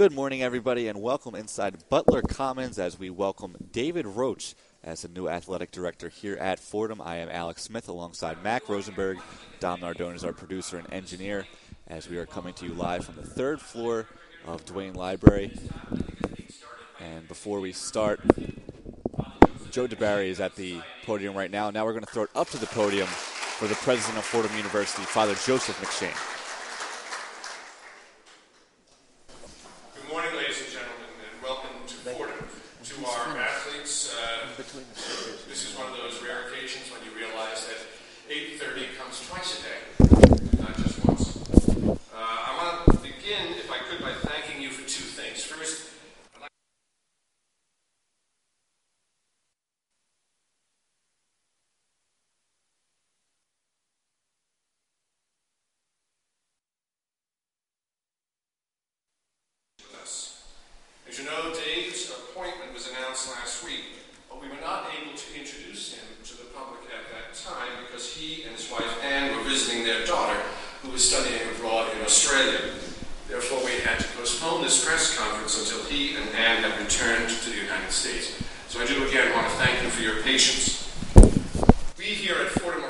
Good morning, everybody, and welcome inside Butler Commons as we welcome David Roach as the new athletic director here at Fordham. I am Alex Smith alongside Mac Rosenberg. Dom Nardone is our producer and engineer as we are coming to you live from the third floor of Duane Library. And before we start, Joe DeBarry is at the podium right now. Now we're going to throw it up to the podium for the president of Fordham University, Father Joseph McShane. visiting their daughter, who was studying abroad in Australia. Therefore, we had to postpone this press conference until he and Anne had returned to the United States. So I do again want to thank you for your patience. We here at Fordham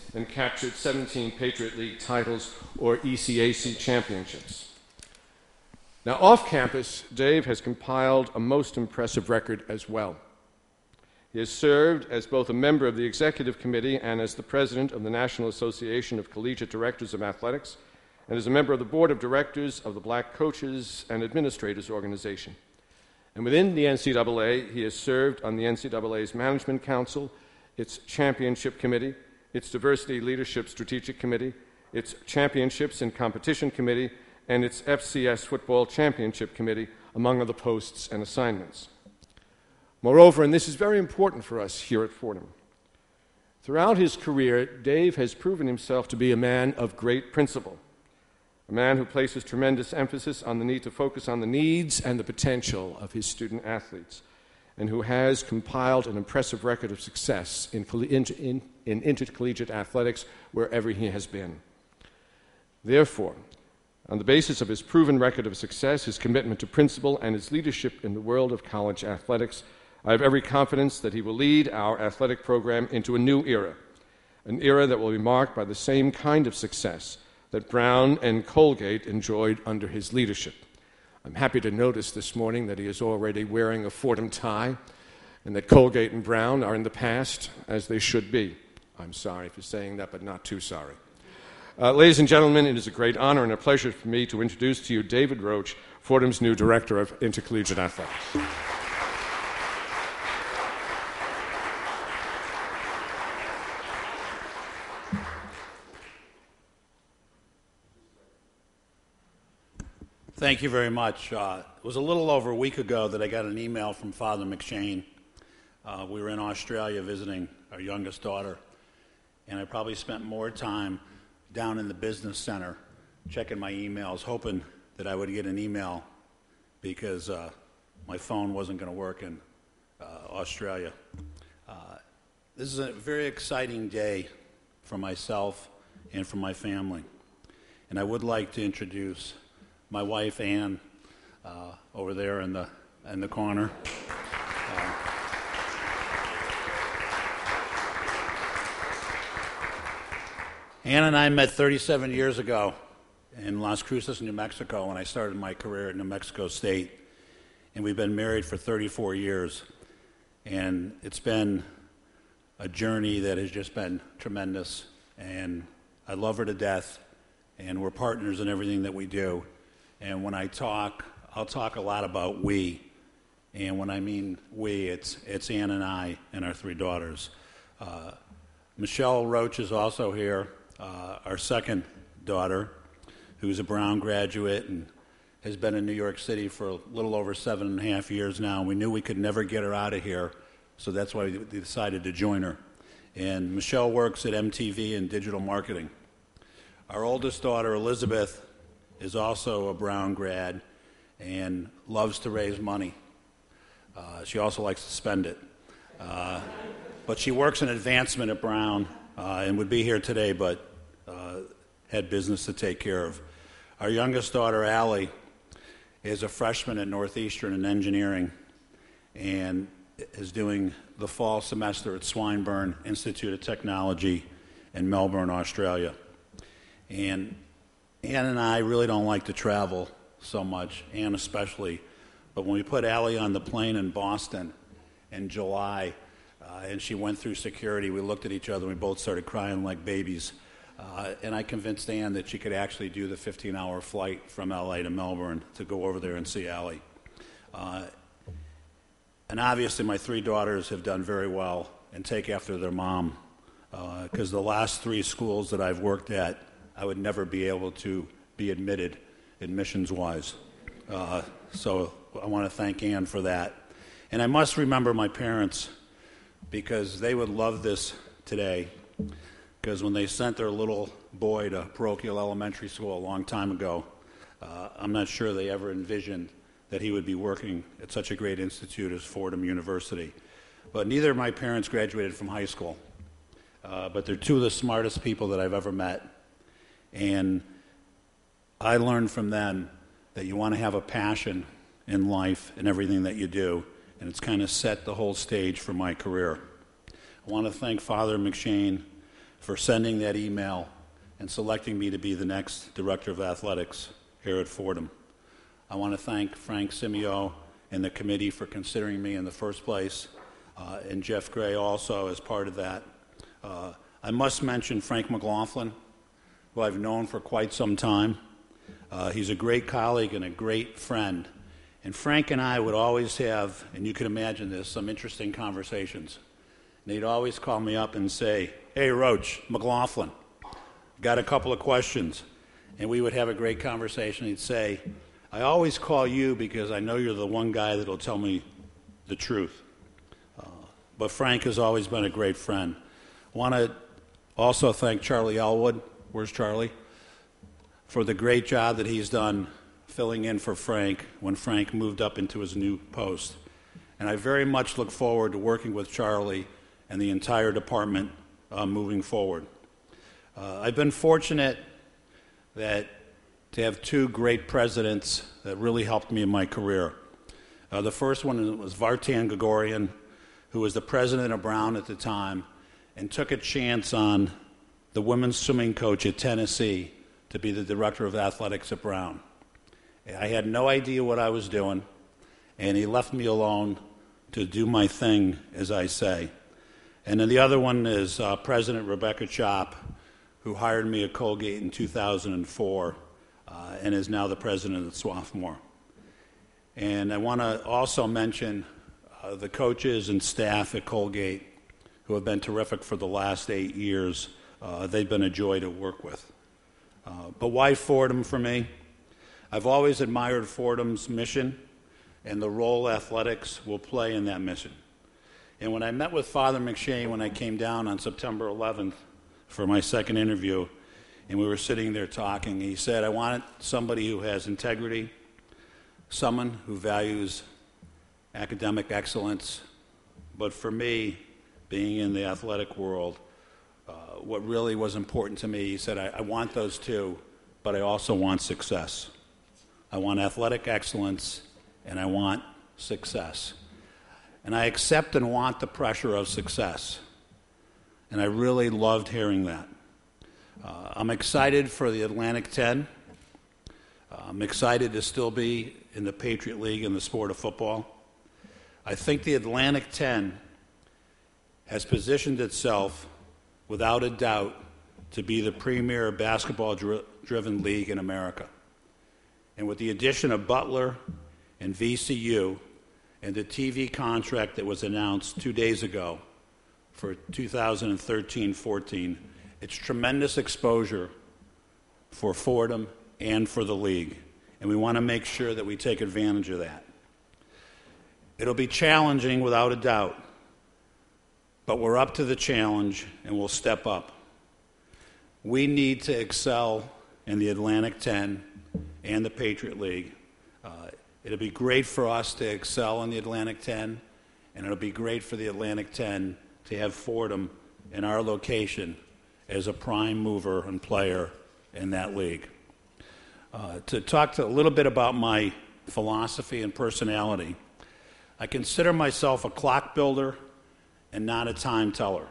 and captured 17 Patriot League titles or ECAC championships. Now, off campus, Dave has compiled a most impressive record as well. He has served as both a member of the executive committee and as the president of the National Association of Collegiate Directors of Athletics, and as a member of the board of directors of the Black Coaches and Administrators Organization. And within the NCAA, he has served on the NCAA's Management Council, its Championship Committee, its Diversity Leadership Strategic Committee, its Championships and Competition Committee, and its FCS Football Championship Committee, among other posts and assignments. Moreover, and this is very important for us here at Fordham, throughout his career, Dave has proven himself to be a man of great principle a man who places tremendous emphasis on the need to focus on the needs and the potential of his student athletes, and who has compiled an impressive record of success in, in, in intercollegiate athletics wherever he has been. Therefore, on the basis of his proven record of success, his commitment to principle, and his leadership in the world of college athletics, I have every confidence that he will lead our athletic program into a new era, an era that will be marked by the same kind of success that Brown and Colgate enjoyed under his leadership. I'm happy to notice this morning that he is already wearing a Fordham tie and that Colgate and Brown are in the past as they should be. I'm sorry for saying that, but not too sorry. Uh, ladies and gentlemen, it is a great honor and a pleasure for me to introduce to you David Roach, Fordham's new Director of Intercollegiate Athletics. Thank you very much. Uh, it was a little over a week ago that I got an email from Father McShane. Uh, we were in Australia visiting our youngest daughter, and I probably spent more time down in the business center checking my emails, hoping that I would get an email because uh, my phone wasn't going to work in uh, Australia. Uh, this is a very exciting day for myself and for my family, and I would like to introduce my wife Ann uh, over there in the in the corner. Uh, Ann and I met 37 years ago in Las Cruces, New Mexico, when I started my career at New Mexico State. And we've been married for 34 years. And it's been a journey that has just been tremendous. And I love her to death. And we're partners in everything that we do. And when I talk, I'll talk a lot about we. And when I mean we, it's, it's Ann and I and our three daughters. Uh, Michelle Roach is also here, uh, our second daughter, who's a Brown graduate and has been in New York City for a little over seven and a half years now. We knew we could never get her out of here, so that's why we decided to join her. And Michelle works at MTV in digital marketing. Our oldest daughter, Elizabeth, is also a Brown grad and loves to raise money. Uh, she also likes to spend it. Uh, but she works in advancement at Brown uh, and would be here today, but uh, had business to take care of. Our youngest daughter, Allie, is a freshman at Northeastern in engineering and is doing the fall semester at Swinburne Institute of Technology in Melbourne, Australia. And Ann and I really don't like to travel so much, Ann especially. But when we put Allie on the plane in Boston in July, uh, and she went through security, we looked at each other and we both started crying like babies. Uh, and I convinced Ann that she could actually do the 15 hour flight from LA to Melbourne to go over there and see Allie. Uh, and obviously, my three daughters have done very well and take after their mom. Because uh, the last three schools that I've worked at, I would never be able to be admitted admissions wise. Uh, so I want to thank Ann for that. And I must remember my parents because they would love this today. Because when they sent their little boy to parochial elementary school a long time ago, uh, I'm not sure they ever envisioned that he would be working at such a great institute as Fordham University. But neither of my parents graduated from high school. Uh, but they're two of the smartest people that I've ever met. And I learned from them that you want to have a passion in life and everything that you do, and it's kind of set the whole stage for my career. I want to thank Father McShane for sending that email and selecting me to be the next director of athletics here at Fordham. I want to thank Frank Simeo and the committee for considering me in the first place, uh, and Jeff Gray also as part of that. Uh, I must mention Frank McLaughlin, who I've known for quite some time. Uh, he's a great colleague and a great friend. And Frank and I would always have, and you can imagine this, some interesting conversations. And he'd always call me up and say, Hey, Roach, McLaughlin, got a couple of questions. And we would have a great conversation. He'd say, I always call you because I know you're the one guy that'll tell me the truth. Uh, but Frank has always been a great friend. I want to also thank Charlie Elwood. Where's Charlie? for the great job that he's done filling in for Frank when Frank moved up into his new post. And I very much look forward to working with Charlie and the entire department uh, moving forward. Uh, I've been fortunate that to have two great presidents that really helped me in my career. Uh, the first one was Vartan Gregorian, who was the president of Brown at the time, and took a chance on the women's swimming coach at Tennessee to be the director of athletics at Brown. I had no idea what I was doing, and he left me alone to do my thing, as I say. And then the other one is uh, President Rebecca Chopp, who hired me at Colgate in 2004 uh, and is now the president of Swarthmore. And I want to also mention uh, the coaches and staff at Colgate who have been terrific for the last eight years. Uh, they've been a joy to work with. Uh, but why Fordham for me? I've always admired Fordham's mission and the role athletics will play in that mission. And when I met with Father McShane when I came down on September 11th for my second interview, and we were sitting there talking, he said, I want somebody who has integrity, someone who values academic excellence, but for me, being in the athletic world, what really was important to me. He said, I, I want those two, but I also want success. I want athletic excellence, and I want success. And I accept and want the pressure of success. And I really loved hearing that. Uh, I'm excited for the Atlantic 10. Uh, I'm excited to still be in the Patriot League in the sport of football. I think the Atlantic 10 has positioned itself without a doubt, to be the premier basketball driven league in America. And with the addition of Butler and VCU and the TV contract that was announced two days ago for 2013 14. It's tremendous exposure for Fordham and for the league, and we want to make sure that we take advantage of that. It'll be challenging without a doubt, but we're up to the challenge and we'll step up. We need to excel in the Atlantic 10 and the Patriot League. Uh, it'll be great for us to excel in the Atlantic 10, and it'll be great for the Atlantic 10 to have Fordham in our location as a prime mover and player in that league. Uh, to talk to a little bit about my philosophy and personality, I consider myself a clock builder and not a time teller.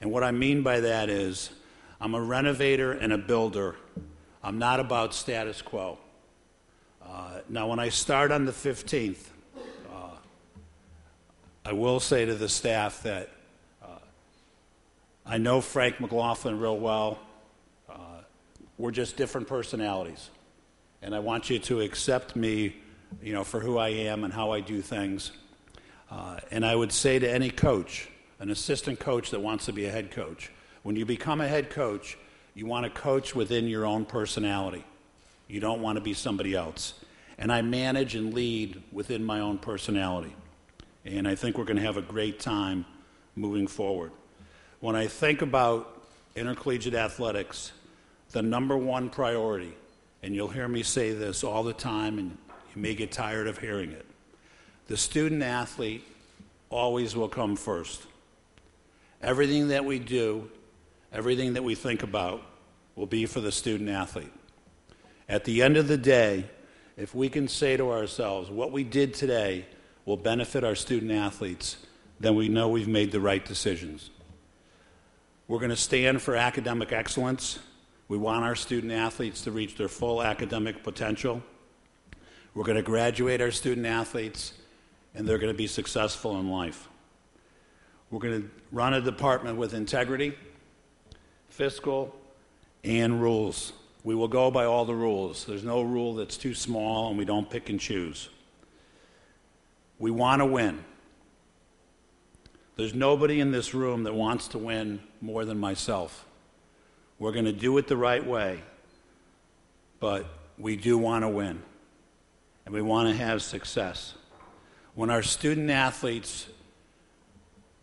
And what I mean by that is, I'm a renovator and a builder. I'm not about status quo. Uh, now, when I start on the 15th, uh, I will say to the staff that uh, I know Frank McLaughlin real well. Uh, we're just different personalities. And I want you to accept me, you know, for who I am and how I do things. Uh, and I would say to any coach, an assistant coach that wants to be a head coach, when you become a head coach, you want to coach within your own personality. You don't want to be somebody else. And I manage and lead within my own personality. And I think we're going to have a great time moving forward. When I think about intercollegiate athletics, the number one priority, and you'll hear me say this all the time, and you may get tired of hearing it the student athlete always will come first. Everything that we do everything that we think about will be for the student athlete. At the end of the day, if we can say to ourselves, what we did today will benefit our student athletes, then we know we've made the right decisions. We're going to stand for academic excellence. We want our student athletes to reach their full academic potential. We're going to graduate our student athletes, and they're going to be successful in life. We're going to run a department with integrity fiscal, and rules. We will go by all the rules. There's no rule that's too small, and we don't pick and choose. We want to win. There's nobody in this room that wants to win more than myself. We're going to do it the right way, but we do want to win, and we want to have success. When our student athletes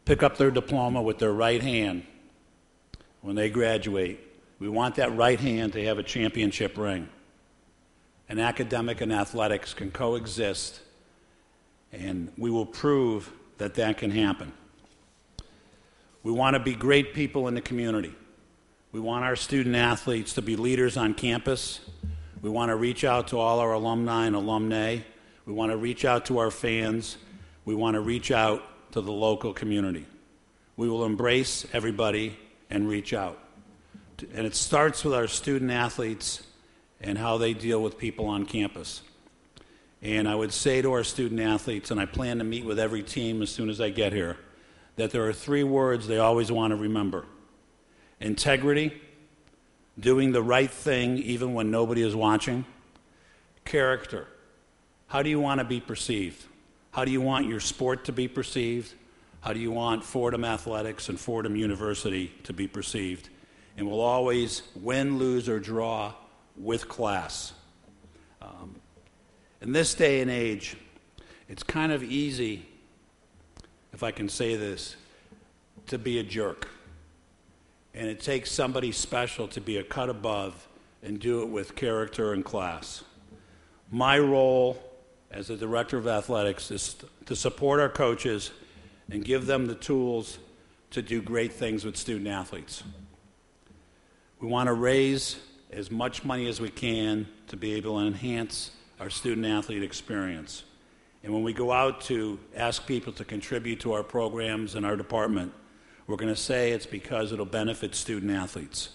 pick up their diploma with their right hand, when they graduate, we want that right hand to have a championship ring. And academic and athletics can coexist, and we will prove that that can happen. We want to be great people in the community. We want our student athletes to be leaders on campus. We want to reach out to all our alumni and alumnae. We want to reach out to our fans. We want to reach out to the local community. We will embrace everybody and reach out. And it starts with our student athletes and how they deal with people on campus. And I would say to our student athletes, and I plan to meet with every team as soon as I get here, that there are three words they always want to remember integrity, doing the right thing even when nobody is watching, character. How do you want to be perceived? How do you want your sport to be perceived? How do you want Fordham Athletics and Fordham University to be perceived? And we'll always win, lose, or draw with class. Um, in this day and age, it's kind of easy, if I can say this, to be a jerk. And it takes somebody special to be a cut above and do it with character and class. My role as the director of athletics is to support our coaches and give them the tools to do great things with student athletes. We want to raise as much money as we can to be able to enhance our student athlete experience. And when we go out to ask people to contribute to our programs and our department, we're going to say it's because it'll benefit student athletes.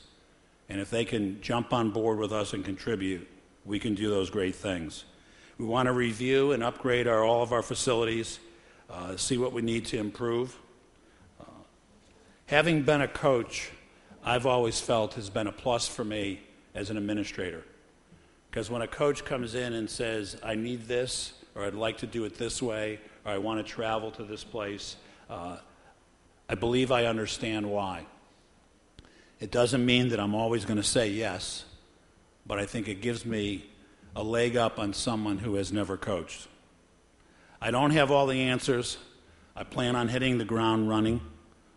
And if they can jump on board with us and contribute, we can do those great things. We want to review and upgrade our, all of our facilities uh, see what we need to improve. Uh, having been a coach, I've always felt has been a plus for me as an administrator. Because when a coach comes in and says, I need this, or I'd like to do it this way, or I want to travel to this place, uh, I believe I understand why. It doesn't mean that I'm always going to say yes, but I think it gives me a leg up on someone who has never coached. I don't have all the answers. I plan on hitting the ground running.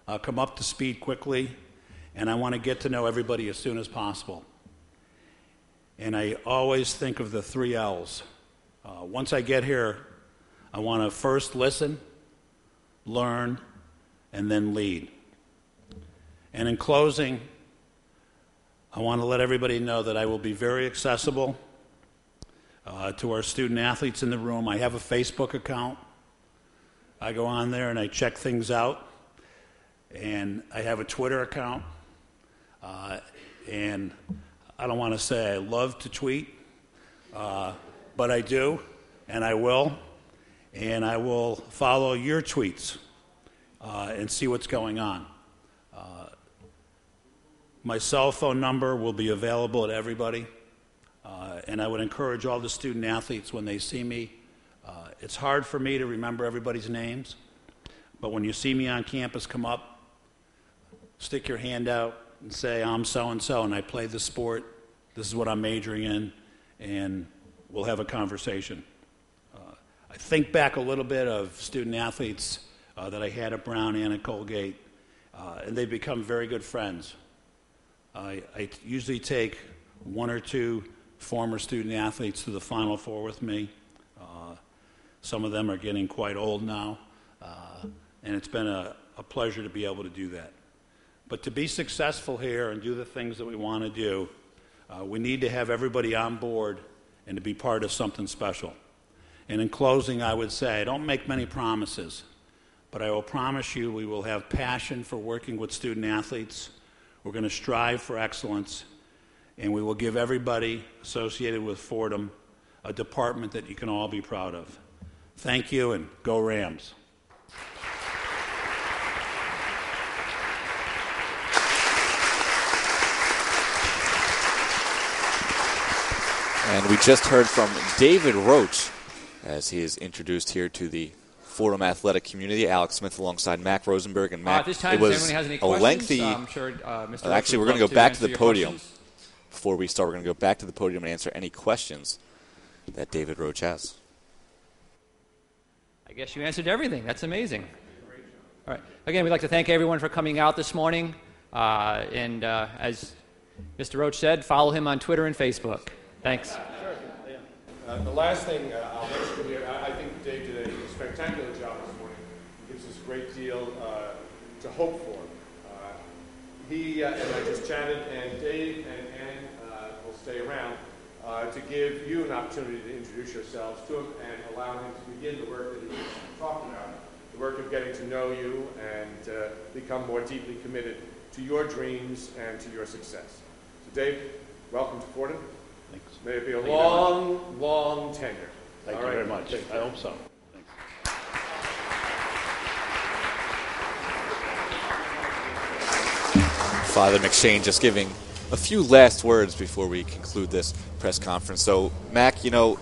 I'll come up to speed quickly, and I want to get to know everybody as soon as possible. And I always think of the three L's. Uh, once I get here, I want to first listen, learn, and then lead. And in closing, I want to let everybody know that I will be very accessible uh, to our student athletes in the room. I have a Facebook account. I go on there and I check things out. And I have a Twitter account. Uh, and I don't want to say I love to tweet, uh, but I do, and I will. And I will follow your tweets uh, and see what's going on. Uh, my cell phone number will be available to everybody. And I would encourage all the student athletes when they see me. Uh, it's hard for me to remember everybody's names, but when you see me on campus, come up, stick your hand out, and say, I'm so and so, and I play the sport. This is what I'm majoring in, and we'll have a conversation. Uh, I think back a little bit of student athletes uh, that I had at Brown and at Colgate, uh, and they've become very good friends. I, I usually take one or two former student athletes to the Final Four with me. Uh, some of them are getting quite old now, uh, and it's been a, a, pleasure to be able to do that. But to be successful here and do the things that we want to do, uh, we need to have everybody on board and to be part of something special. And in closing, I would say, don't make many promises, but I will promise you we will have passion for working with student athletes. We're going to strive for excellence and we will give everybody associated with Fordham a department that you can all be proud of. Thank you, and go Rams. And we just heard from David Roach as he is introduced here to the Fordham athletic community. Alex Smith alongside Mac Rosenberg and Mac. Uh, this time, it was a lengthy. I'm sure uh, Mr. Actually, we're going to go back to the podium. Questions before we start, we're going to go back to the podium and answer any questions that David Roach has. I guess you answered everything. That's amazing. All right. Again, we'd like to thank everyone for coming out this morning. Uh, and uh, as Mr. Roach said, follow him on Twitter and Facebook. Thanks. Sure. Uh, the last thing uh, I'll mention here, I, I, think Dave did a spectacular job this morning. He gives us a great deal uh, to hope for. Uh, he and I just chatted, and Dave and stay around, uh, to give you an opportunity to introduce yourselves to him and allow him to begin the work that he was talking about, the work of getting to know you and uh, become more deeply committed to your dreams and to your success. So Dave, welcome to Fordham. Thanks. May it be a long, long tenure. Thank All you right. very much. I hope so. Thanks. Father McShane just giving a few last words before we conclude this press conference. So, Mac, you know,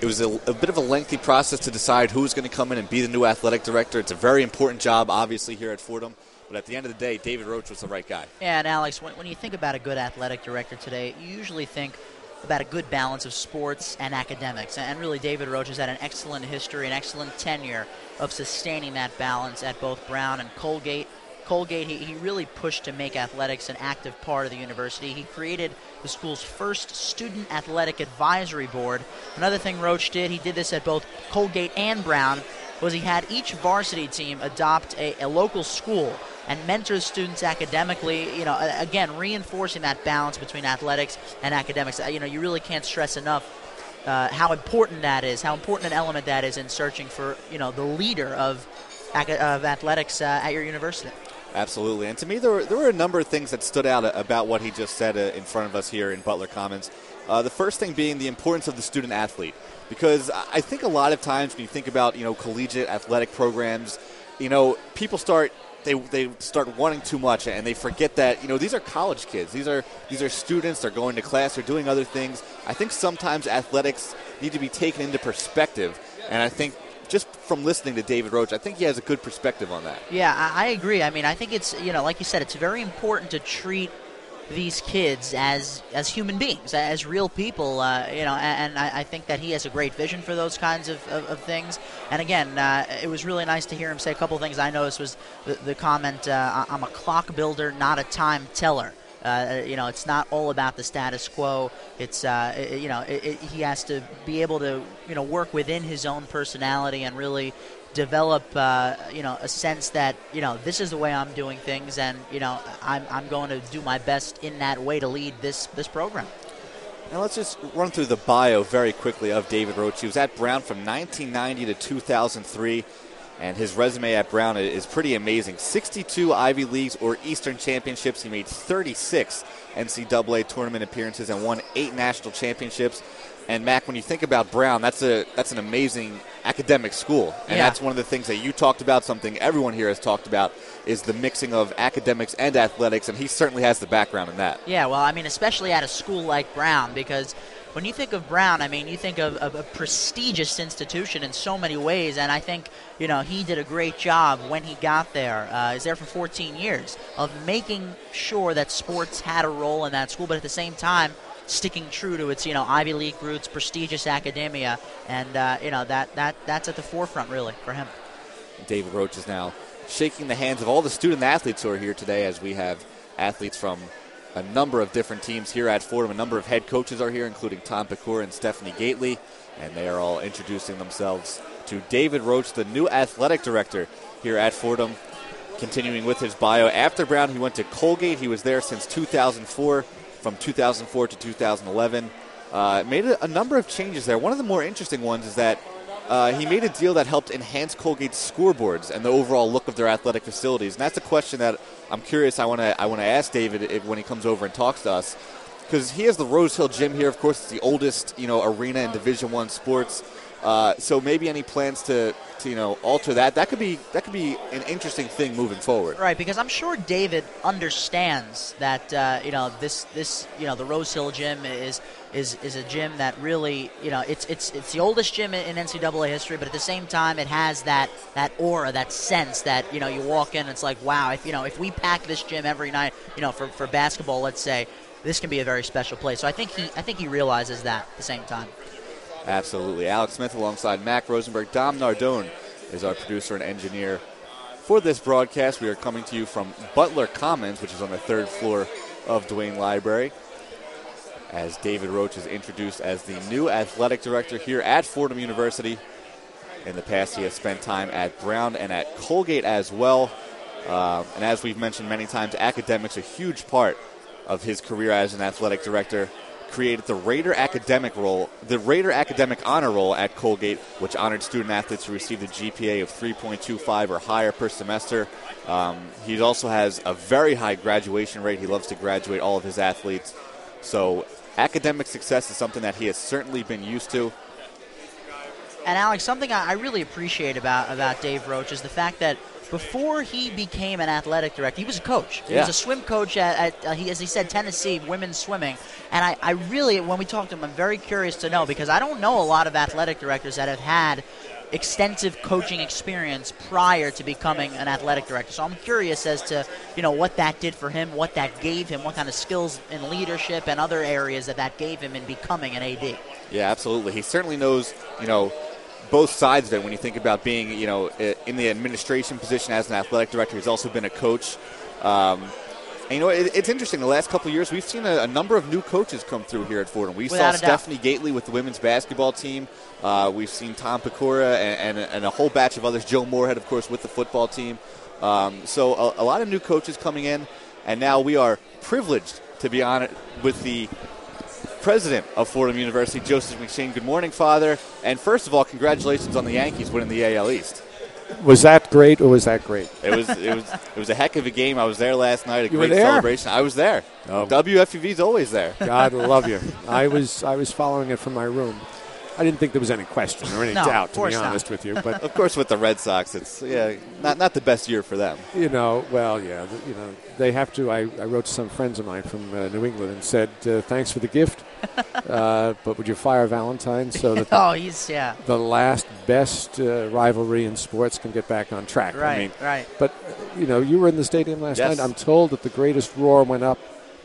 it was a, a bit of a lengthy process to decide who's going to come in and be the new athletic director. It's a very important job, obviously, here at Fordham. But at the end of the day, David Roach was the right guy. Yeah, and Alex, when, when you think about a good athletic director today, you usually think about a good balance of sports and academics. And really, David Roach has had an excellent history, an excellent tenure of sustaining that balance at both Brown and Colgate. Colgate, he, he really pushed to make athletics an active part of the university. He created the school's first student athletic advisory board. Another thing Roach did, he did this at both Colgate and Brown, was he had each varsity team adopt a, a local school and mentor students academically. You know, again, reinforcing that balance between athletics and academics. You know, you really can't stress enough uh, how important that is, how important an element that is in searching for you know the leader of of athletics uh, at your university. Absolutely. And to me, there were, there were a number of things that stood out about what he just said uh, in front of us here in Butler Commons. Uh, the first thing being the importance of the student athlete. Because I think a lot of times when you think about, you know, collegiate athletic programs, you know, people start they, they start wanting too much and they forget that you know these are college kids these are these are students they're going to class they're doing other things i think sometimes athletics need to be taken into perspective And I think just from listening to David Roach, I think he has a good perspective on that. Yeah, I, I agree. I mean, I think it's you know, like you said, it's very important to treat these kids as as human beings, as real people. Uh, you know, and, and I, I, think that he has a great vision for those kinds of, of, of things. And again, uh, it was really nice to hear him say a couple things. I noticed was the, the comment, uh, "I'm a clock builder, not a time teller." Uh, you know, it's not all about the status quo. It's uh, it, you know, it, it, he has to be able to you know work within his own personality and really develop uh, you know a sense that you know this is the way I'm doing things, and you know I'm, I'm going to do my best in that way to lead this this program. Now let's just run through the bio very quickly of David Roach. He was at Brown from 1990 to 2003 and his resume at Brown is pretty amazing. 62 Ivy Leagues or Eastern Championships. He made 36 NCAA tournament appearances and won eight national championships. And Mac, when you think about Brown, that's a that's an amazing academic school, and yeah. that's one of the things that you talked about. Something everyone here has talked about is the mixing of academics and athletics, and he certainly has the background in that. Yeah, well, I mean, especially at a school like Brown, because when you think of Brown, I mean, you think of, of, a prestigious institution in so many ways, and I think you know he did a great job when he got there. Uh, there for 14 years of making sure that sports had a role in that school, but at the same time sticking true to its you know Ivy League roots, prestigious academia, and uh, you know that that that's at the forefront really for him. David Roach is now shaking the hands of all the student athletes who are here today, as we have athletes from a number of different teams here at Fordham. A number of head coaches are here, including Tom Pecora and Stephanie Gaitley, and they are all introducing themselves to David Roach, the new athletic director here at Fordham. Continuing with his bio, after Brown, he went to Colgate. He was there since 2004, from 2004 to 2011. Uh, made a, a number of changes there. One of the more interesting ones is that uh, he made a deal that helped enhance Colgate's scoreboards and the overall look of their athletic facilities. And that's a question that I'm curious. I want to I want to ask David if, when he comes over and talks to us, because he has the Rose Hill Gym here. Of course, it's the oldest you know arena in Division One sports. Uh, so maybe any plans to, to you know alter that? That could be that could be an interesting thing moving forward. Right, because I'm sure David understands that uh, you know this this you know the Rose Hill Gym is is is a gym that really you know it's it's it's the oldest gym in NCAA history, but at the same time it has that that aura, that sense that you know you walk in, it's like wow, if you know if we pack this gym every night, you know for for basketball, let's say this can be a very special place. So I think he I think he realizes that at the same time. Absolutely. Alex Smith alongside Mac Rosenberg. Dom Nardone is our producer and engineer for this broadcast. We are coming to you from Butler Commons, which is on the third floor of Duane Library. As David Roach is introduced as the new athletic director here at Fordham University. In the past, he has spent time at Brown and at Colgate as well. Uh, and as we've mentioned many times, academics are a huge part of his career as an athletic director created the Raider Academic Roll, the Raider Academic Honor Roll at Colgate, which honored student athletes who received a GPA of 3.25 or higher per semester. Um, he also has a very high graduation rate. He loves to graduate all of his athletes. So academic success is something that he has certainly been used to. And Alex, something I really appreciate about about Dave Roach is the fact that before he became an athletic director, he was a coach. He yeah. was a swim coach at, at uh, he, as he said, Tennessee women's swimming. And I, I really, when we talked to him, I'm very curious to know because I don't know a lot of athletic directors that have had extensive coaching experience prior to becoming an athletic director. So I'm curious as to you know what that did for him, what that gave him, what kind of skills in leadership and other areas that that gave him in becoming an AD. Yeah, absolutely. He certainly knows you know both sides of it when you think about being, you know, in the administration position as an athletic director. He's also been a coach. Um, and, you know, it, it's interesting. The last couple of years, we've seen a, a, number of new coaches come through here at Fordham. We Without saw Stephanie Gaitley with the women's basketball team. Uh, we've seen Tom Pecora and, and, and, a whole batch of others. Joe Moorhead, of course, with the football team. Um, so a, a lot of new coaches coming in, and now we are privileged to be on it with the president of Fordham University, Joseph McShane. Good morning, Father. And first of all, congratulations on the Yankees winning the AL East. Was that great or was that great? It was. It was. It was a heck of a game. I was there last night. A you great celebration. I was there. Oh. WFUV's always there. God love you. I was. I was following it from my room. I didn't think there was any question or any No, doubt, to be course not. honest with you. But Of course, with the Red Sox, it's yeah, not not the best year for them. you know, well, yeah, you know, they have to. I, I wrote to some friends of mine from uh, New England and said, uh, "Thanks for the gift, uh, but would you fire Valentine so that Oh, he's yeah. the last best uh, rivalry in sports can get back on track?" Right, I mean, right. But uh, you know, you were in the stadium last Yes. night. I'm told that the greatest roar went up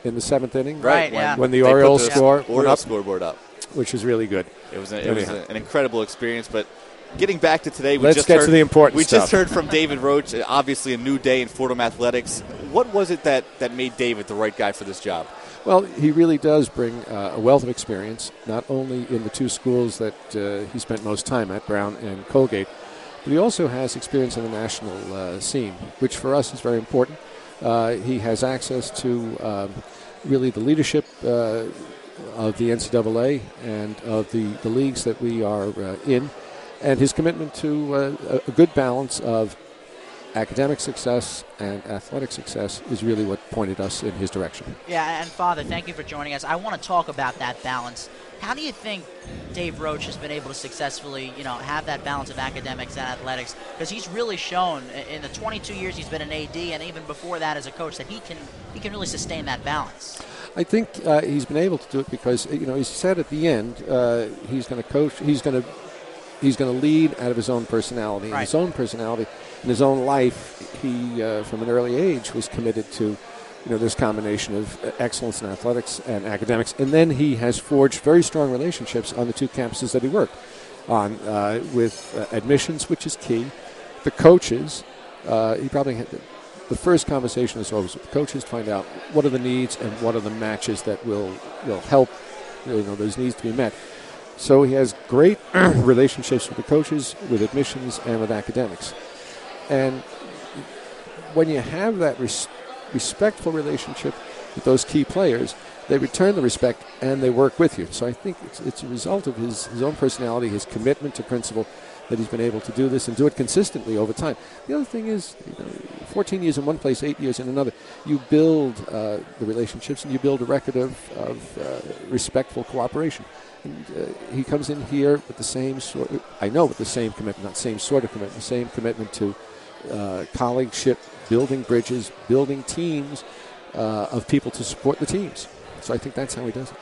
in the seventh inning, Right, yeah. when the they put Orioles the score went Orioles up, scoreboard up. Which was really good. It was a, it was a, an incredible experience. But getting back to today, we Let's just get heard, to the important We just heard from David Roach. Obviously, a new day in Fordham athletics. What was it that that made David the right guy for this job? Well, he really does bring uh, a wealth of experience, not only in the two schools that uh, he spent most time at, Brown and Colgate, but he also has experience on the national uh, scene, which for us is very important. Uh, he has access to um, really the leadership uh, of the NCAA and of the, the leagues that we are uh, in, and his commitment to uh, a, good balance of academic success and athletic success is really what pointed us in his direction. Yeah, and Father, thank you for joining us. I want to talk about that balance. How do you think Dave Roach has been able to successfully, you know, have that balance of academics and athletics? Because he's really shown in the 22 years he's been an AD, and even before that as a coach, that he can he can really sustain that balance. I think uh, he's been able to do it because you know he said at the end uh, he's going to coach. He's going to he's going to lead out of his own personality. And Right. his own personality, in his own life, he uh, from an early age was committed to you know this combination of uh, excellence in athletics and academics. And then he has forged very strong relationships on the two campuses that he worked on uh, with uh, admissions, which is key. The coaches, uh, he probably had. The first conversation is always with the coaches to find out what are the needs and what are the matches that will will help you know those needs to be met. So he has great relationships with the coaches, with admissions, and with academics. And when you have that res- respectful relationship with those key players, they return the respect and they work with you. So I think it's, it's a result of his, his own personality, his commitment to principle, that he's been able to do this and do it consistently over time. The other thing is, you know, 14 years in one place, eight years in another, you build uh, the relationships and you build a record of, of uh, respectful cooperation. And, uh, he comes in here with the same sort. I know with the same commitment, not same sort of commitment, the same commitment to uh, colleagueship, building bridges, building teams uh, of people to support the teams. So I think that's how he does it.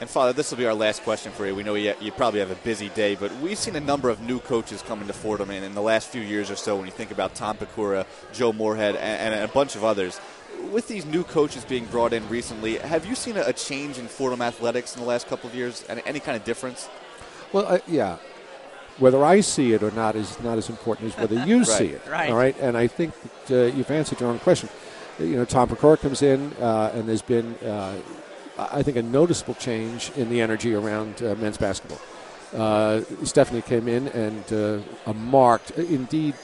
And Father, this will be our last question for you. We know you, you probably have a busy day, but we've seen a number of new coaches come into Fordham in, in the last few years or so. When you think about Tom Pecora, Joe Moorhead, and, and a bunch of others, with these new coaches being brought in recently, have you seen a, a change in Fordham athletics in the last couple of years? Any, any kind of difference? Well, uh, yeah. Whether I see it or not is not as important as whether you see it. Right. All right. And I think that uh, you've answered your own question. You know, Tom Pecora comes in, uh, and there's been, uh, I think, a noticeable change in the energy around uh, men's basketball. Uh, Stephanie came in, and uh, a marked, indeed,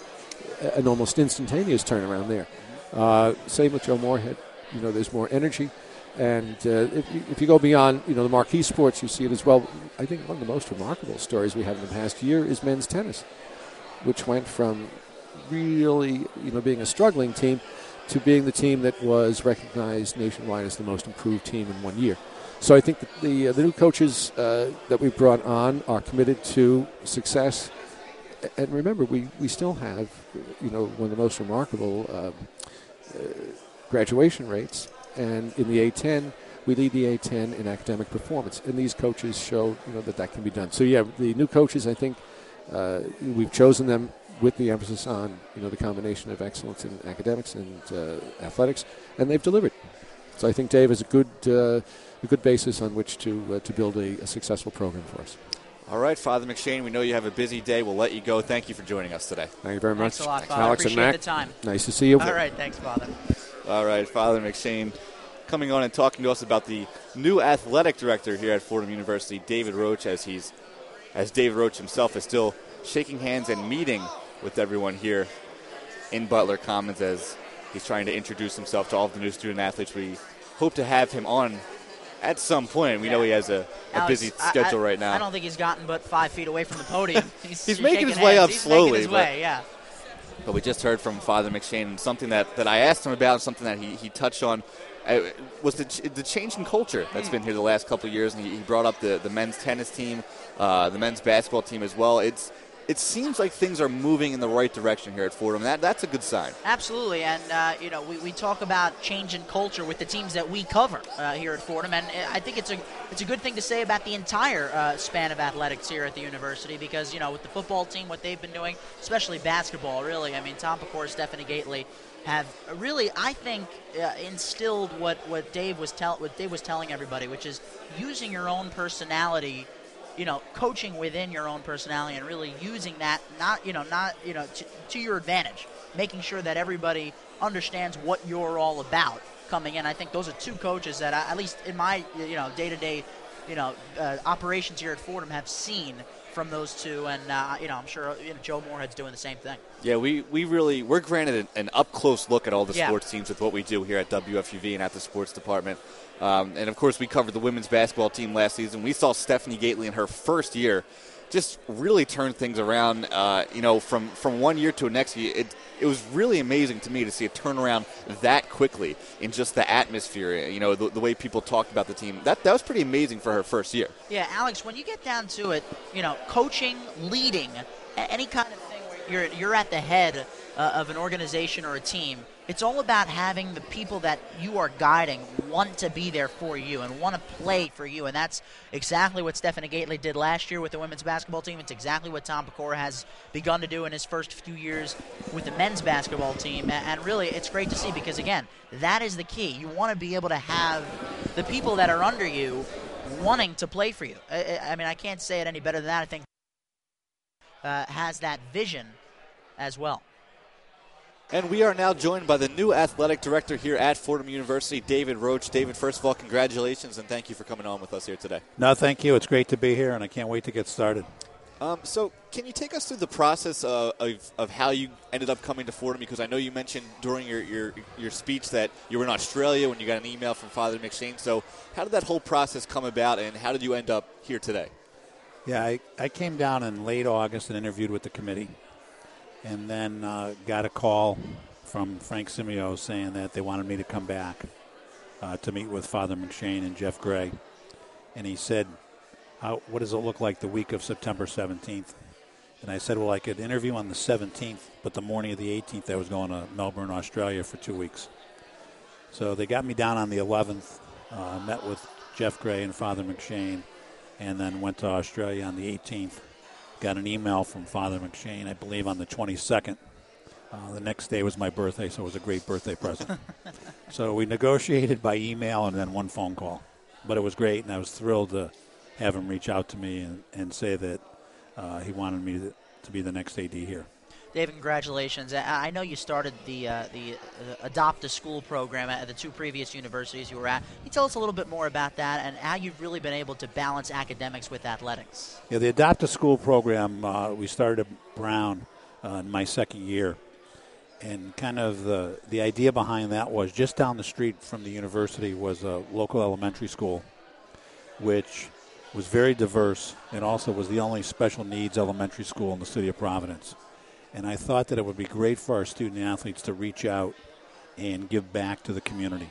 an almost instantaneous turnaround there. Uh, same with Joe Moorhead. You know, there's more energy. And uh, if, you, if you go beyond, you know, the marquee sports, you see it as well. I think one of the most remarkable stories we have in the past year is men's tennis, which went from really, you know, being a struggling team to being the team that was recognized nationwide as the most improved team in one year. So I think the uh, the new coaches uh, that we brought on are committed to success. And remember, we, we still have, you know, one of the most remarkable um, uh, graduation rates. And in the A10, we lead the A10 in academic performance. And these coaches show, you know, that that can be done. So yeah, the new coaches, I think, uh, we've chosen them with the emphasis on, you know, the combination of excellence in academics and uh, athletics, and they've delivered. So I think Dave is a good, uh, a good basis on which to uh, to build a, a successful program for us. All right, Father McShane, we know you have a busy day. We'll let you go. Thank you for joining us today. Thank you very much. Thanks much, a lot, Father. Alex and Appreciate Mac. the time. Nice to see you. All right, thanks, Father. All right, Father McShane coming on and talking to us about the new athletic director here at Fordham University, David Roach, as he's as David Roach himself is still shaking hands and meeting with everyone here in Butler Commons as he's trying to introduce himself to all of the new student athletes. We hope to have him on at some point. We know he has a, a Alex, busy schedule I- right now. I don't think he's gotten but five feet away from the podium. He's, He's making his way hands. up He's slowly, his but- way, yeah. But we just heard from Father McShane something that, that I asked him about, something that he, he touched on uh, was the, ch- the change in culture that's been here the last couple of years. And he, he brought up the, the men's tennis team, uh, the men's basketball team as well. It's it seems like things are moving in the right direction here at Fordham. That that's a good sign. Absolutely, and uh, you know we, we talk about change in culture with the teams that we cover uh, here at Fordham, and I think it's a it's a good thing to say about the entire uh, span of athletics here at the university because you know with the football team, what they've been doing, especially basketball, really. I mean, Tom Pecora, Stephanie Gaitley have really, I think, uh, instilled what, what Dave was tell what Dave was telling everybody, which is using your own personality you know, coaching within your own personality and really using that, not, you know, not, you know, to, to your advantage, making sure that everybody understands what you're all about coming in. I think those are two coaches that, I, at least in my, you know, day-to-day, you know, uh, operations here at Fordham, have seen from those two, and uh, you know, I'm sure you know, Joe Moorhead's doing the same thing. Yeah, we, we really we're granted an, an up close look at all the yeah. sports teams with what we do here at WFUV and at the sports department. Um, and of course, we covered the women's basketball team last season. We saw Stephanie Gaitley in her first year just really turned things around. Uh, you know, from from one year to the next year, it it was really amazing to me to see a turnaround that quickly in just the atmosphere. You know, the, the, way people talked about the team. That that was pretty amazing for her first year. Yeah, Alex, when you get down to it, you know, coaching, leading, any kind of thing where you're you're at the head uh, of an organization or a team it's all about having the people that you are guiding want to be there for you and want to play for you. And that's exactly what Stephanie Gaitley did last year with the women's basketball team. It's exactly what Tom Pecora has begun to do in his first few years with the men's basketball team. And really, it's great to see because, again, that is the key. You want to be able to have the people that are under you wanting to play for you. I, mean, I can't say it any better than that. I think uh, has that vision as well. And we are now joined by the new athletic director here at Fordham University, David Roach. David, first of all, congratulations and thank you for coming on with us here today. No, thank you. It's great to be here, and I can't wait to get started. Um, so, can you take us through the process uh, of, of how you ended up coming to Fordham? Because I know you mentioned during your, your, your speech that you were in Australia when you got an email from Father McShane. So, how did that whole process come about, and how did you end up here today? Yeah, I, I came down in late August and interviewed with the committee and then uh, got a call from Frank Simio saying that they wanted me to come back uh, to meet with Father McShane and Jeff Gray. And he said, How, What does it look like the week of September 17th? And I said, Well, I could interview on the 17th, but the morning of the 18th, I was going to Melbourne, Australia for two weeks. So they got me down on the 11th, uh, met with Jeff Gray and Father McShane, and then went to Australia on the 18th got an email from Father McShane, I believe, on the 22nd. Uh, the next day was my birthday, so it was a great birthday present. so we negotiated by email and then one phone call. But it was great, and I was thrilled to have him reach out to me and, and say that uh, he wanted me to, to be the next AD here. David, congratulations. I know you started the uh, the uh, Adopt a School program at the two previous universities you were at. Can you tell us a little bit more about that and how you've really been able to balance academics with athletics? Yeah, the Adopt a School program uh, we started at Brown uh, in my second year, and kind of the the idea behind that was just down the street from the university was a local elementary school, which was very diverse and also was the only special needs elementary school in the city of Providence and I thought that it would be great for our student athletes to reach out and give back to the community.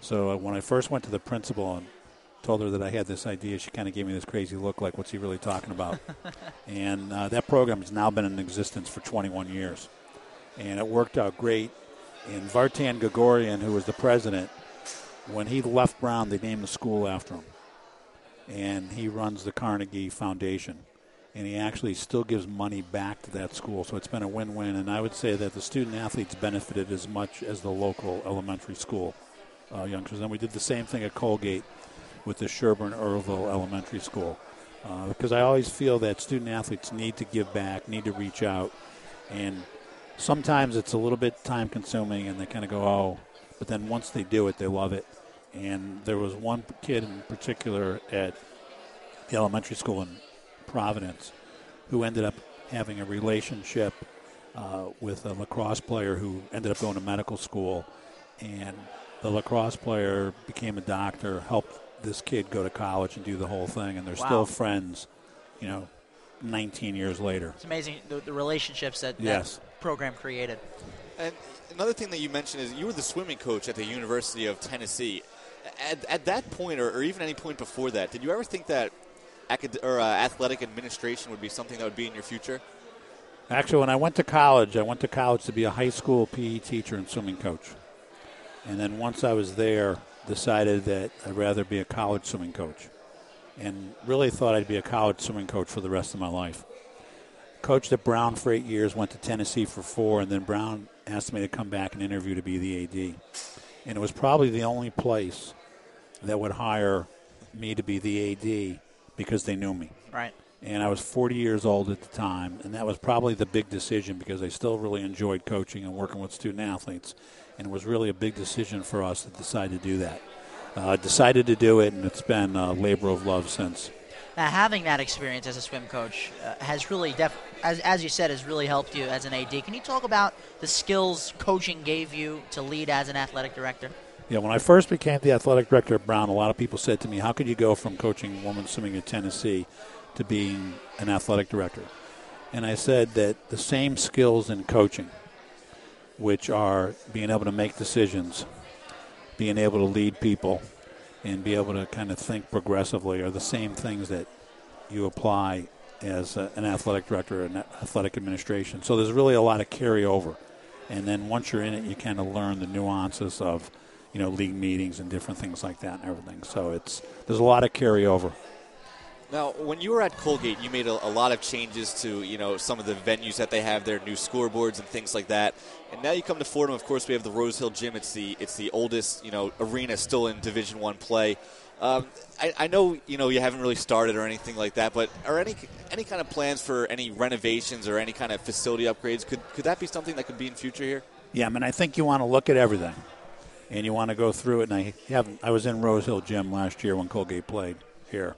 So uh, when I first went to the principal and told her that I had this idea, she kind of gave me this crazy look like, what's he really talking about? and uh, that program has now been in existence for 21 years. And it worked out great. And Vartan Gregorian, who was the president, when he left Brown, they named the school after him. And he runs the Carnegie Foundation and he actually still gives money back to that school. So it's been a win-win, and I would say that the student athletes benefited as much as the local elementary school uh, youngsters. And we did the same thing at Colgate with the Sherburne Earlville Elementary School, uh, because I always feel that student athletes need to give back, need to reach out, and sometimes it's a little bit time-consuming, and they kind of go, oh, but then once they do it, they love it. And there was one kid in particular at the elementary school in Providence, who ended up having a relationship uh, with a lacrosse player who ended up going to medical school, and the lacrosse player became a doctor, helped this kid go to college and do the whole thing, and they're wow. still friends, you know, 19 years later. It's amazing the, the relationships that yes. that program created. And another thing that you mentioned is you were the swimming coach at the University of Tennessee. At, at that point, or, or, even any point before that, did you ever think that acad- or, uh, athletic administration would be something that would be in your future? Actually, when I went to college, I went to college to be a high school PE teacher and swimming coach. And then once I was there, decided that I'd rather be a college swimming coach. And really thought I'd be a college swimming coach for the rest of my life. Coached at Brown for eight years, went to Tennessee for four, and then Brown asked me to come back and interview to be the AD. And it was probably the only place that would hire me to be the AD because they knew me. Right. And I was 40 years old at the time, and that was probably the big decision because I still really enjoyed coaching and working with student athletes. And it was really a big decision for us to decide to do that. Uh, decided to do it, and it's been a labor of love since. Now, having that experience as a swim coach uh, has really, def- as, as you said, has really helped you as an AD. Can you talk about the skills coaching gave you to lead as an athletic director? Yeah, when I first became the athletic director at Brown, a lot of people said to me, "How could you go from coaching women's swimming in Tennessee to being an athletic director?" And I said that the same skills in coaching, which are being able to make decisions, being able to lead people, and be able to kind of think progressively, are the same things that you apply as a, an athletic director and athletic administration. So there's really a lot of carryover. And then once you're in it, you kind of learn the nuances of you know, league meetings and different things like that and everything. So it's there's a lot of carryover. Now, when you were at Colgate, you made a, a, lot of changes to you know some of the venues that they have, their new scoreboards and things like that. And now you come to Fordham. Of course, we have the Rose Hill Gym. It's the it's the oldest you know arena still in Division One play. Um, I, I, know you know you haven't really started or anything like that, but are any any kind of plans for any renovations or any kind of facility upgrades? Could could that be something that could be in future here? Yeah, I mean, I think you want to look at everything and you want to go through it. And I have I was in Rose Hill Gym last year when Colgate played here,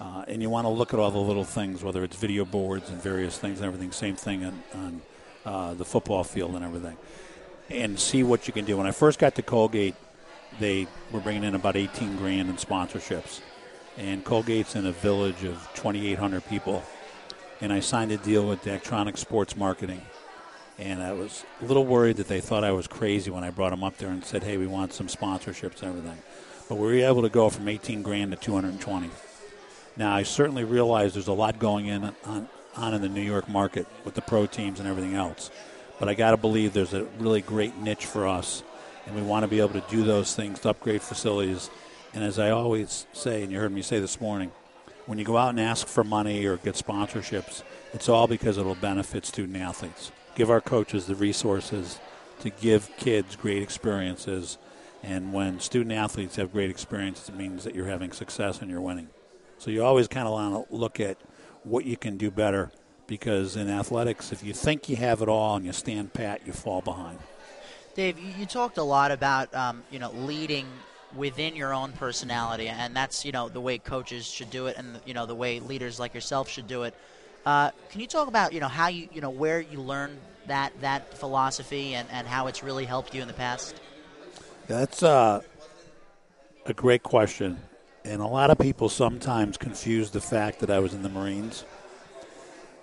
uh, and you want to look at all the little things, whether it's video boards and various things and everything. Same thing on, on uh, the football field and everything, and see what you can do. When I first got to Colgate, they were bringing in about 18 grand in sponsorships, and Colgate's in a village of 2,800 people, and I signed a deal with Daktronics Sports Marketing and I was a little worried that they thought I was crazy when I brought them up there and said, "Hey, we want some sponsorships and everything." But we were able to go from 18 grand to 220. Now, I certainly realize there's a lot going in on, on in the New York market with the pro teams and everything else. But I got to believe there's a really great niche for us, and we want to be able to do those things to upgrade facilities. And as I always say, and you heard me say this morning, when you go out and ask for money or get sponsorships, it's all because it'll benefit student athletes give our coaches the resources to give kids great experiences. And when student athletes have great experiences, it means that you're having success and you're winning. So you always kind of want to look at what you can do better because in athletics, if you think you have it all and you stand pat, you fall behind. Dave, you talked a lot about um, you know leading within your own personality, and that's you know the way coaches should do it, and you know the way leaders like yourself should do it. Uh, can you talk about you know how you you know where you learned that that philosophy and, and how it's really helped you in the past? That's uh, a great question, and a lot of people sometimes confuse the fact that I was in the Marines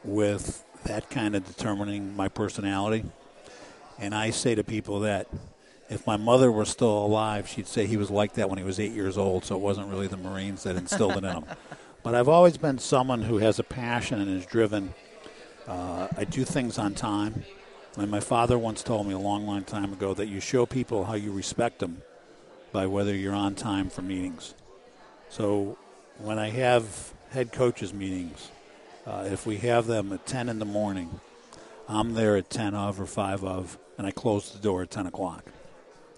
with that kind of determining my personality. And I say to people that if my mother were still alive, she'd say he was like that when he was eight years old, so it wasn't really the Marines that instilled it in him. But I've always been someone who has a passion and is driven. Uh, I do things on time. And my father once told me a long, long time ago that you show people how you respect them by whether you're on time for meetings. So when I have head coaches meetings, uh, if we have them at 10 in the morning, I'm there at 10 of or 5 of, and I close the door at 10 o'clock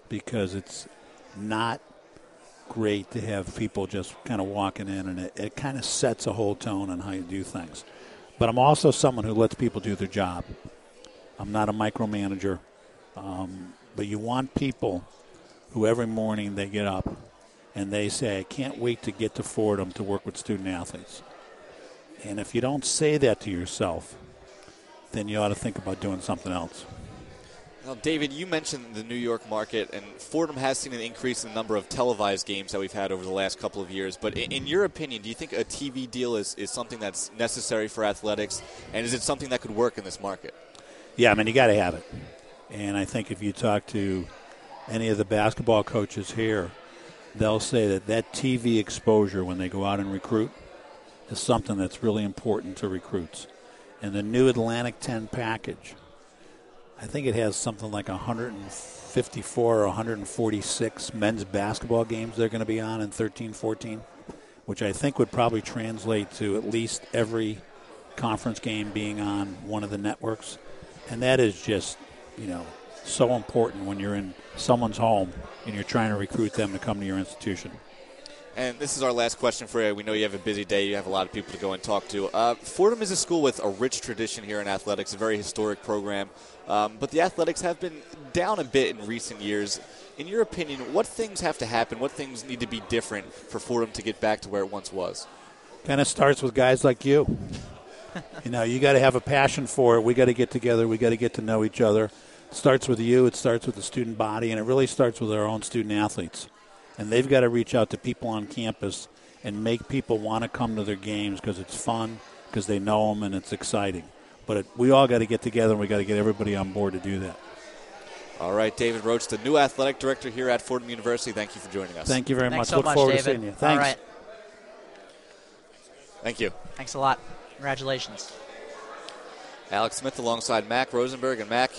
because it's not great to have people just kind of walking in, and it, it kind of sets a whole tone on how you do things. But I'm also someone who lets people do their job. I'm not a micromanager, um, but you want people who every morning they get up and they say, I can't wait to get to Fordham to work with student athletes. And if you don't say that to yourself, then you ought to think about doing something else. Now, David, you mentioned the New York market, and Fordham has seen an increase in the number of televised games that we've had over the last couple of years. But in your opinion, do you think a TV deal is, is something that's necessary for athletics, and is it something that could work in this market? Yeah, I mean, you got to have it. And I think if you talk to any of the basketball coaches here, they'll say that that TV exposure when they go out and recruit is something that's really important to recruits. And the new Atlantic 10 package, I think it has something like 154 or 146 men's basketball games they're going to be on in 13 14, which I think would probably translate to at least every conference game being on one of the networks. And that is just, you know, so important when you're in someone's home and you're trying to recruit them to come to your institution. And this is our last question for you. We know you have a busy day. You have a lot of people to go and talk to. Uh, Fordham is a school with a rich tradition here in athletics, a very historic program. Um, but the athletics have been down a bit in recent years. In your opinion, what things have to happen? What things need to be different for Fordham to get back to where it once was? Kind of starts with guys like you. you know, you got to have a passion for it. We got to get together. We got to get to know each other. It starts with you. It starts with the student body, and it really starts with our own student athletes. And they've got to reach out to people on campus and make people want to come to their games because it's fun, because they know them, and it's exciting. But it, we all got to get together, and we got to get everybody on board to do that. All right, David Roach, the new athletic director here at Fordham University. Thank you for joining us. Thank you very Thanks much. so Look much, forward David. to seeing you. Thanks. right. Thank you. Thanks a lot. Congratulations. Alex Smith alongside Mac Rosenberg. And Mac,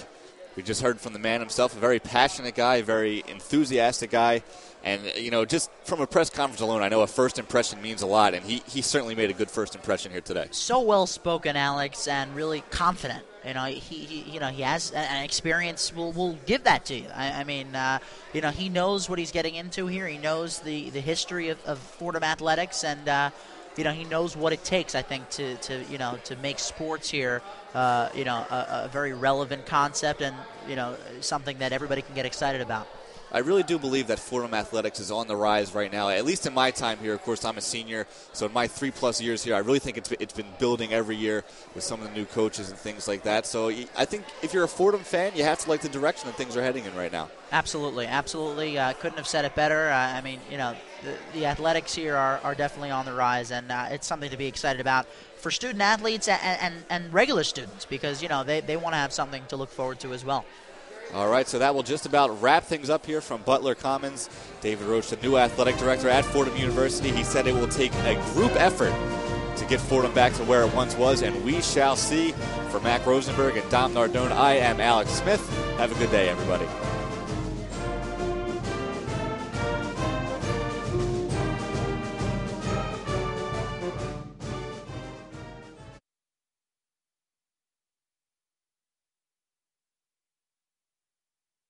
we just heard from the man himself, a very passionate guy, very enthusiastic guy. And, you know, just from a press conference alone, I know a first impression means a lot. And he, he certainly made a good first impression here today. So well spoken, Alex, and really confident. You know, he, he you know he has an experience. Will will give that to you. I, I mean, uh, you know, he knows what he's getting into here. He knows the the history of, of Fordham athletics, and uh, you know, he knows what it takes. I think to, to you know to make sports here, uh, you know, a, a very relevant concept, and you know, something that everybody can get excited about. I really do believe that Fordham athletics is on the rise right now. At least in my time here, of course, I'm a senior, so in my three plus years here, I really think it's it's been building every year with some of the new coaches and things like that. So I think if you're a Fordham fan, you have to like the direction that things are heading in right now. Absolutely, absolutely. Uh, couldn't have said it better. Uh, I mean, you know, the, the athletics here are, are definitely on the rise, and uh, it's something to be excited about for student athletes and, and, and regular students because, you know, they, they want to have something to look forward to as well. All right, so that will just about wrap things up here from Butler Commons. David Roach, the new athletic director at Fordham University, he said it will take a group effort to get Fordham back to where it once was, and we shall see. For Mac Rosenberg and Dom Nardone, I am Alex Smith. Have a good day, everybody.